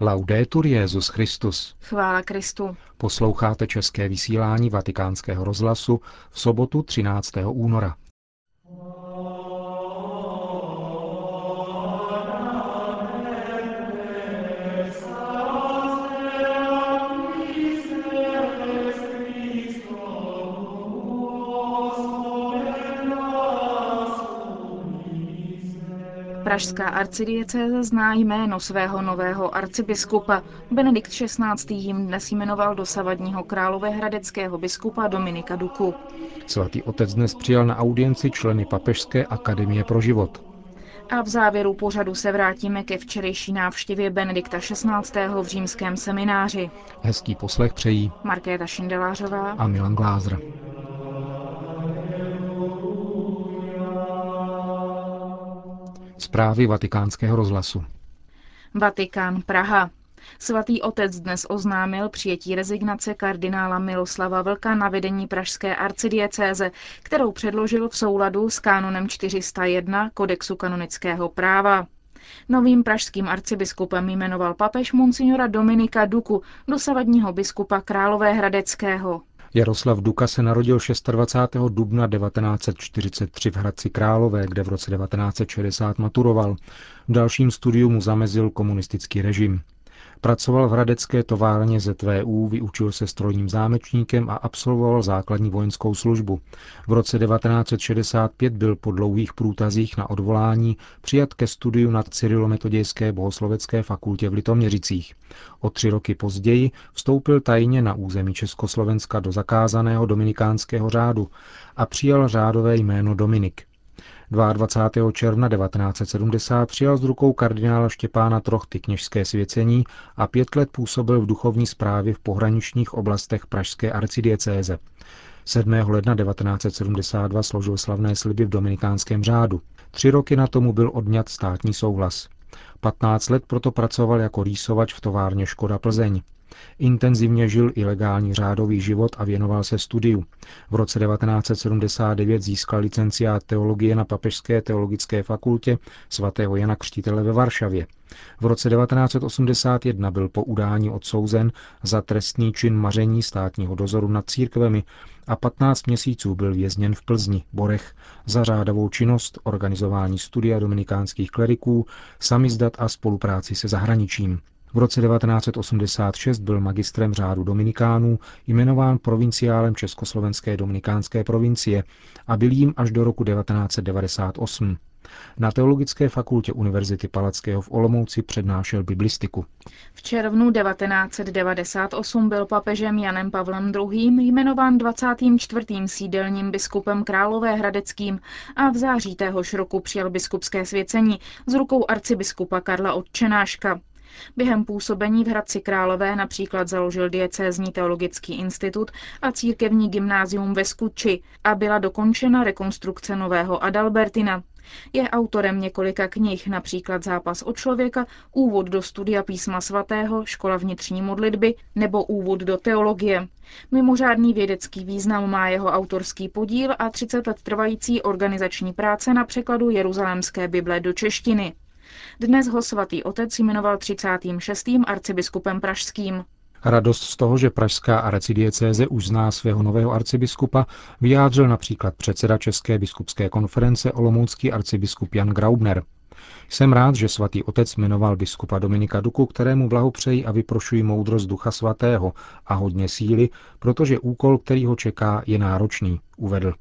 Laudetur Jezus Christus. Chvála Kristu. Posloucháte české vysílání Vatikánského rozhlasu v sobotu 13. února. Pražská arcidiecéze zná jméno svého nového arcibiskupa. Benedikt XVI. jim dnes jmenoval dosavadního královéhradeckého biskupa Dominika Duku. Svatý otec dnes přijal na audienci členy Papežské akademie pro život. A v závěru pořadu se vrátíme ke včerejší návštěvě Benedikta XVI. v římském semináři. Hezký poslech přejí Markéta Šindelářová a Milan Glázer. Zprávy vatikánského rozhlasu. Vatikán Praha. Svatý otec dnes oznámil přijetí rezignace kardinála Miloslava Vlka na vedení pražské arcidiecéze, kterou předložil v souladu s kánonem 401 kodexu kanonického práva. Novým pražským arcibiskupem jmenoval papež monsignora Dominika Duku, dosavadního biskupa Královéhradeckého. Jaroslav Duka se narodil 26. dubna 1943 v Hradci Králové, kde v roce 1960 maturoval. V dalším studiu mu zamezil komunistický režim. Pracoval v hradecké továrně ZVU, vyučil se strojním zámečníkem a absolvoval základní vojenskou službu. V roce 1965 byl po dlouhých průtazích na odvolání přijat ke studiu na Cyrilometodějské bohoslovecké fakultě v Litoměřicích. O tři roky později vstoupil tajně na území Československa do zakázaného dominikánského řádu a přijal řádové jméno Dominik. 22. června 1970 přijal z rukou kardinála Štěpána Trochty kněžské svěcení a pět let působil v duchovní správě v pohraničních oblastech Pražské arcidiecéze. 7. ledna 1972 složil slavné sliby v dominikánském řádu. Tři roky na tomu byl odňat státní souhlas. 15 let proto pracoval jako rýsovač v továrně Škoda Plzeň. Intenzivně žil ilegální řádový život a věnoval se studiu. V roce 1979 získal licenciát teologie na Papežské teologické fakultě svatého Jana Křtitele ve Varšavě. V roce 1981 byl po udání odsouzen za trestný čin maření státního dozoru nad církvemi a 15 měsíců byl vězněn v Plzni, Borech, za řádovou činnost, organizování studia dominikánských kleriků, samizdat a spolupráci se zahraničím. V roce 1986 byl magistrem řádu Dominikánů jmenován provinciálem Československé dominikánské provincie a byl jím až do roku 1998. Na Teologické fakultě Univerzity Palackého v Olomouci přednášel biblistiku. V červnu 1998 byl papežem Janem Pavlem II. jmenován 24. sídelním biskupem Královéhradeckým a v září téhož roku přijal biskupské svěcení z rukou arcibiskupa Karla Otčenáška. Během působení v Hradci Králové například založil diecézní teologický institut a církevní gymnázium ve Skuči a byla dokončena rekonstrukce nového Adalbertina. Je autorem několika knih, například Zápas o člověka, Úvod do studia písma svatého, Škola vnitřní modlitby nebo Úvod do teologie. Mimořádný vědecký význam má jeho autorský podíl a 30 let trvající organizační práce na překladu Jeruzalémské Bible do češtiny. Dnes ho svatý otec jmenoval 36. arcibiskupem pražským. Radost z toho, že pražská arcidiecéze už zná svého nového arcibiskupa, vyjádřil například předseda České biskupské konference olomoucký arcibiskup Jan Graubner. Jsem rád, že svatý otec jmenoval biskupa Dominika Duku, kterému blahopřeji a vyprošuji moudrost ducha svatého a hodně síly, protože úkol, který ho čeká, je náročný, uvedl.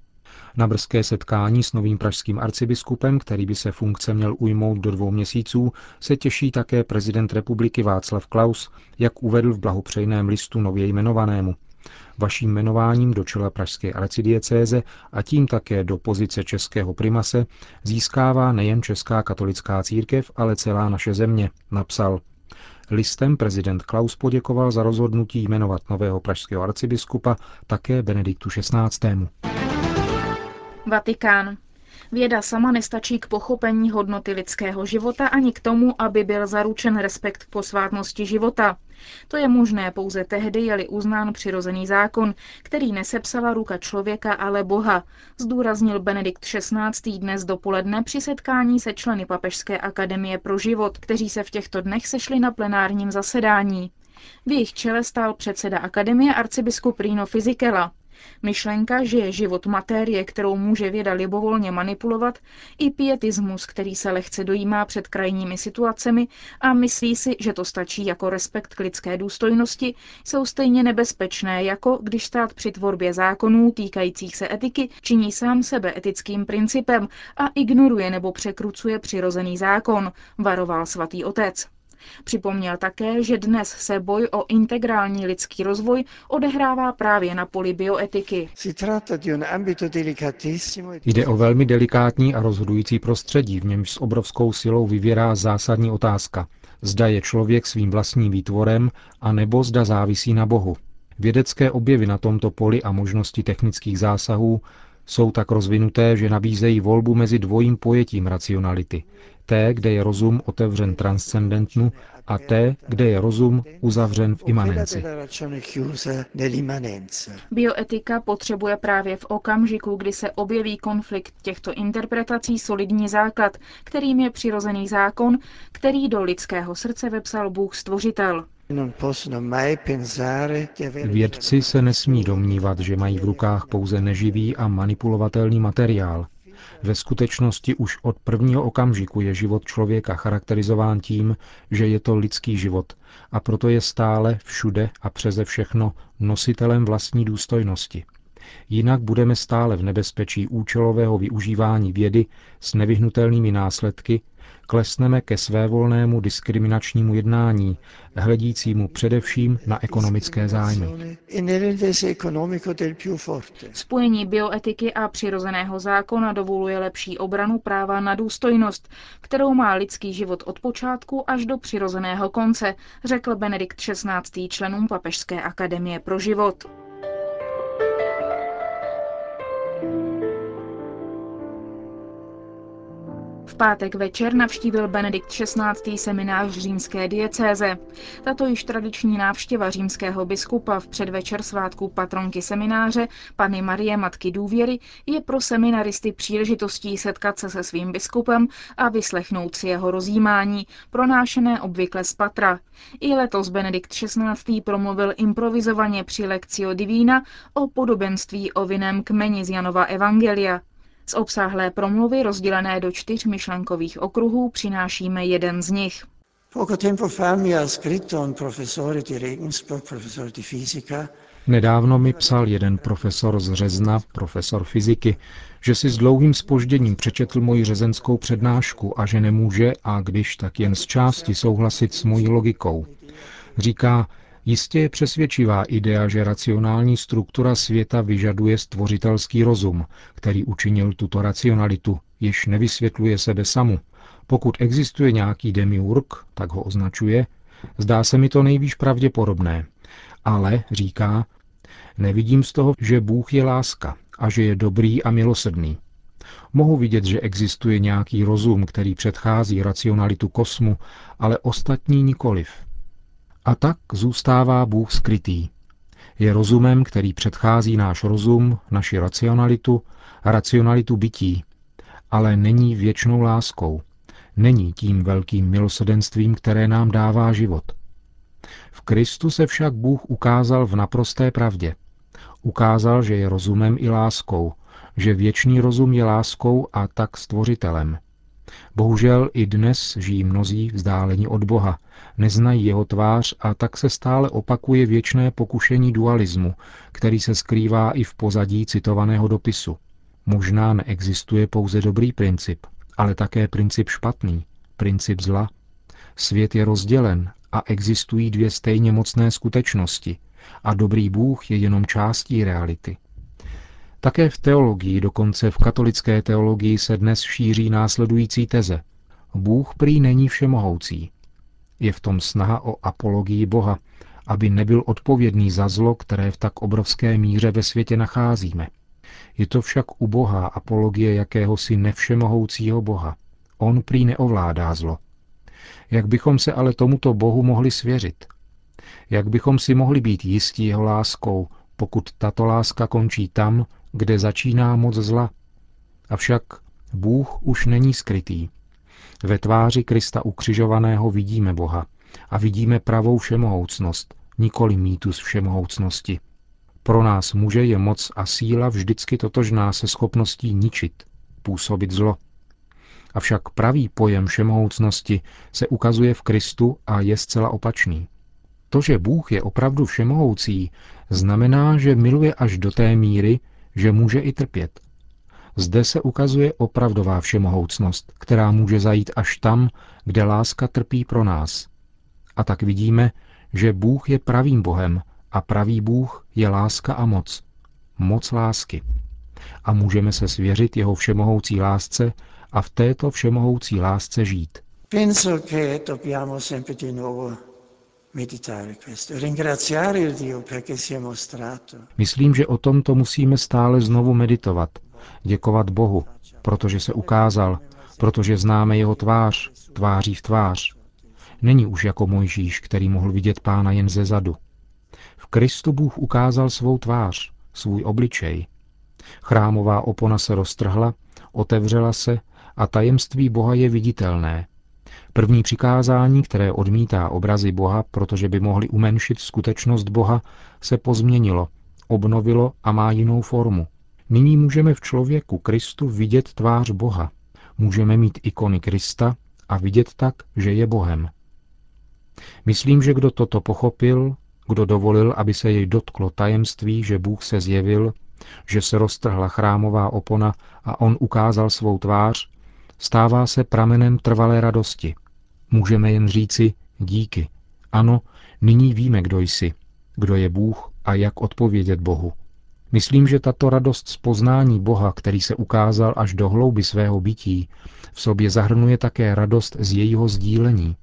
Na brzké setkání s novým pražským arcibiskupem, který by se funkce měl ujmout do dvou měsíců, se těší také prezident republiky Václav Klaus, jak uvedl v blahopřejném listu nově jmenovanému. Vaším jmenováním do čela pražské arcidiecéze a tím také do pozice českého primase získává nejen česká katolická církev, ale celá naše země, napsal. Listem prezident Klaus poděkoval za rozhodnutí jmenovat nového pražského arcibiskupa také Benediktu XVI. Vatikán. Věda sama nestačí k pochopení hodnoty lidského života ani k tomu, aby byl zaručen respekt k posvátnosti života. To je možné pouze tehdy, je-li uznán přirozený zákon, který nesepsala ruka člověka, ale Boha, zdůraznil Benedikt XVI. dnes dopoledne při setkání se členy Papežské akademie pro život, kteří se v těchto dnech sešli na plenárním zasedání. V jejich čele stál předseda akademie arcibiskup Rino Fizikela. Myšlenka, že je život matérie, kterou může věda libovolně manipulovat, i pietismus, který se lehce dojímá před krajními situacemi a myslí si, že to stačí jako respekt k lidské důstojnosti, jsou stejně nebezpečné, jako když stát při tvorbě zákonů týkajících se etiky činí sám sebe etickým principem a ignoruje nebo překrucuje přirozený zákon, varoval svatý otec. Připomněl také, že dnes se boj o integrální lidský rozvoj odehrává právě na poli bioetiky. Jde o velmi delikátní a rozhodující prostředí, v němž s obrovskou silou vyvěrá zásadní otázka. Zda je člověk svým vlastním výtvorem, a nebo zda závisí na Bohu. Vědecké objevy na tomto poli a možnosti technických zásahů jsou tak rozvinuté, že nabízejí volbu mezi dvojím pojetím racionality, té, kde je rozum otevřen transcendentnu a té, kde je rozum uzavřen v imanenci. Bioetika potřebuje právě v okamžiku, kdy se objeví konflikt těchto interpretací solidní základ, kterým je přirozený zákon, který do lidského srdce vepsal Bůh stvořitel. Vědci se nesmí domnívat, že mají v rukách pouze neživý a manipulovatelný materiál, ve skutečnosti už od prvního okamžiku je život člověka charakterizován tím, že je to lidský život a proto je stále, všude a přeze všechno nositelem vlastní důstojnosti. Jinak budeme stále v nebezpečí účelového využívání vědy s nevyhnutelnými následky, klesneme ke svévolnému diskriminačnímu jednání, hledícímu především na ekonomické zájmy. Spojení bioetiky a přirozeného zákona dovoluje lepší obranu práva na důstojnost, kterou má lidský život od počátku až do přirozeného konce, řekl Benedikt XVI. členům Papežské akademie pro život. V pátek večer navštívil Benedikt XVI. seminář římské diecéze. Tato již tradiční návštěva římského biskupa v předvečer svátku patronky semináře, Pany Marie Matky důvěry, je pro seminaristy příležitostí setkat se se svým biskupem a vyslechnout si jeho rozjímání, pronášené obvykle z patra. I letos Benedikt XVI. promluvil improvizovaně při lekcio Divína o podobenství o vinném kmeni z Janova Evangelia. Z obsáhlé promluvy rozdělené do čtyř myšlenkových okruhů přinášíme jeden z nich. Nedávno mi psal jeden profesor z Řezna, profesor fyziky, že si s dlouhým spožděním přečetl moji řezenskou přednášku a že nemůže, a když tak jen z části souhlasit s mojí logikou. Říká, Jistě je přesvědčivá idea, že racionální struktura světa vyžaduje stvořitelský rozum, který učinil tuto racionalitu, jež nevysvětluje sebe samu. Pokud existuje nějaký demiurg, tak ho označuje, zdá se mi to nejvíc pravděpodobné. Ale, říká, nevidím z toho, že Bůh je láska a že je dobrý a milosrdný. Mohu vidět, že existuje nějaký rozum, který předchází racionalitu kosmu, ale ostatní nikoliv. A tak zůstává Bůh skrytý. Je rozumem, který předchází náš rozum, naši racionalitu, racionalitu bytí, ale není věčnou láskou, není tím velkým milosedenstvím, které nám dává život. V Kristu se však Bůh ukázal v naprosté pravdě. Ukázal, že je rozumem i láskou, že věčný rozum je láskou a tak stvořitelem. Bohužel i dnes žijí mnozí vzdáleni od Boha, neznají jeho tvář a tak se stále opakuje věčné pokušení dualismu, který se skrývá i v pozadí citovaného dopisu. Možná neexistuje pouze dobrý princip, ale také princip špatný, princip zla. Svět je rozdělen a existují dvě stejně mocné skutečnosti a dobrý Bůh je jenom částí reality. Také v teologii, dokonce v katolické teologii se dnes šíří následující teze. Bůh prý není všemohoucí. Je v tom snaha o apologii Boha, aby nebyl odpovědný za zlo, které v tak obrovské míře ve světě nacházíme. Je to však ubohá apologie jakéhosi nevšemohoucího boha. On prý neovládá zlo. Jak bychom se ale tomuto bohu mohli svěřit? Jak bychom si mohli být jistí jeho láskou, pokud tato láska končí tam, kde začíná moc zla? Avšak Bůh už není skrytý. Ve tváři Krista ukřižovaného vidíme Boha a vidíme pravou všemohoucnost, nikoli mýtus všemohoucnosti. Pro nás muže je moc a síla vždycky totožná se schopností ničit, působit zlo. Avšak pravý pojem všemohoucnosti se ukazuje v Kristu a je zcela opačný. To, že Bůh je opravdu všemohoucí, znamená, že miluje až do té míry, že může i trpět. Zde se ukazuje opravdová všemohoucnost, která může zajít až tam, kde láska trpí pro nás. A tak vidíme, že Bůh je pravým Bohem a pravý Bůh je láska a moc. Moc lásky. A můžeme se svěřit jeho všemohoucí lásce a v této všemohoucí lásce žít. Penso che dobbiamo sempre di nuovo Myslím, že o tomto musíme stále znovu meditovat, děkovat Bohu, protože se ukázal, protože známe jeho tvář, tváří v tvář. Není už jako Mojžíš, který mohl vidět pána jen ze zadu. V Kristu Bůh ukázal svou tvář, svůj obličej. Chrámová opona se roztrhla, otevřela se a tajemství Boha je viditelné. První přikázání, které odmítá obrazy Boha, protože by mohly umenšit skutečnost Boha, se pozměnilo, obnovilo a má jinou formu. Nyní můžeme v člověku Kristu vidět tvář Boha. Můžeme mít ikony Krista a vidět tak, že je Bohem. Myslím, že kdo toto pochopil, kdo dovolil, aby se jej dotklo tajemství, že Bůh se zjevil, že se roztrhla chrámová opona a on ukázal svou tvář, stává se pramenem trvalé radosti. Můžeme jen říci díky. Ano, nyní víme, kdo jsi, kdo je Bůh a jak odpovědět Bohu. Myslím, že tato radost z poznání Boha, který se ukázal až do hlouby svého bytí, v sobě zahrnuje také radost z jejího sdílení.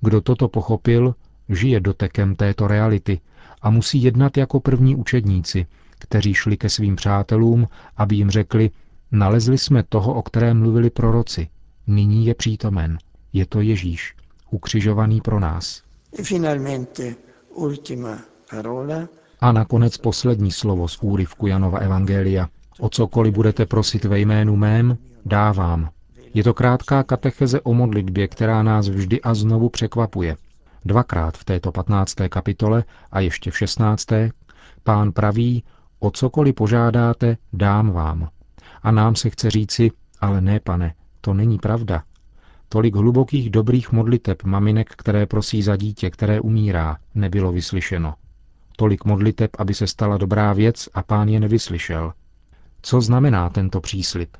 Kdo toto pochopil, žije dotekem této reality a musí jednat jako první učedníci, kteří šli ke svým přátelům, aby jim řekli, nalezli jsme toho, o kterém mluvili proroci, nyní je přítomen, je to Ježíš, ukřižovaný pro nás. A nakonec poslední slovo z úryvku Janova Evangelia. O cokoliv budete prosit ve jménu mém, dávám. Je to krátká katecheze o modlitbě, která nás vždy a znovu překvapuje. Dvakrát v této 15. kapitole a ještě v 16. pán praví, o cokoliv požádáte, dám vám. A nám se chce říci, ale ne, pane, to není pravda. Tolik hlubokých dobrých modliteb maminek, které prosí za dítě, které umírá, nebylo vyslyšeno. Tolik modliteb, aby se stala dobrá věc a pán je nevyslyšel. Co znamená tento příslip?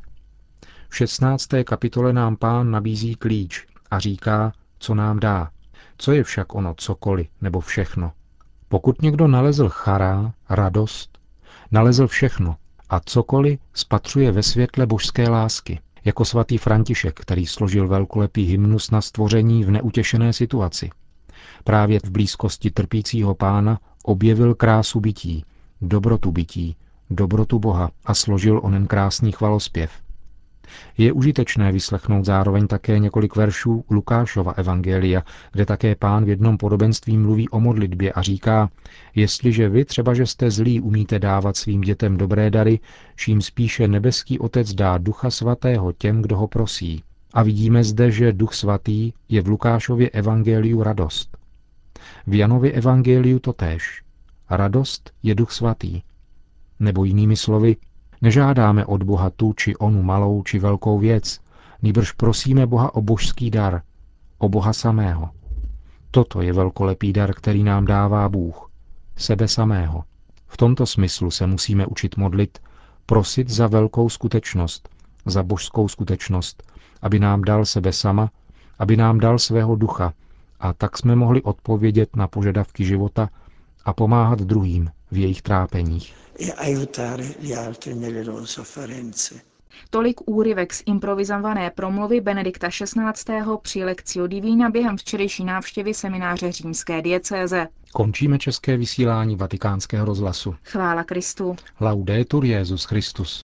V 16. kapitole nám pán nabízí klíč a říká, co nám dá. Co je však ono cokoliv nebo všechno? Pokud někdo nalezl chará, radost, nalezl všechno a cokoliv spatřuje ve světle božské lásky, jako svatý František, který složil velkolepý hymnus na stvoření v neutěšené situaci. Právě v blízkosti trpícího pána objevil krásu bytí, dobrotu bytí, dobrotu Boha a složil onen krásný chvalospěv. Je užitečné vyslechnout zároveň také několik veršů Lukášova evangelia, kde také pán v jednom podobenství mluví o modlitbě a říká, jestliže vy třeba, že jste zlí, umíte dávat svým dětem dobré dary, čím spíše nebeský otec dá ducha svatého těm, kdo ho prosí. A vidíme zde, že duch svatý je v Lukášově evangeliu radost. V Janově evangeliu totéž. Radost je duch svatý. Nebo jinými slovy, Nežádáme od Boha tu či onu malou či velkou věc, nýbrž prosíme Boha o božský dar, o Boha samého. Toto je velkolepý dar, který nám dává Bůh, sebe samého. V tomto smyslu se musíme učit modlit, prosit za velkou skutečnost, za božskou skutečnost, aby nám dal sebe sama, aby nám dal svého ducha, a tak jsme mohli odpovědět na požadavky života a pomáhat druhým v jejich trápeních. E Tolik úryvek z improvizované promluvy Benedikta XVI. při Lekcio Divina během včerejší návštěvy semináře římské diecéze. Končíme české vysílání vatikánského rozhlasu. Chvála Kristu. Laudetur Jezus Christus.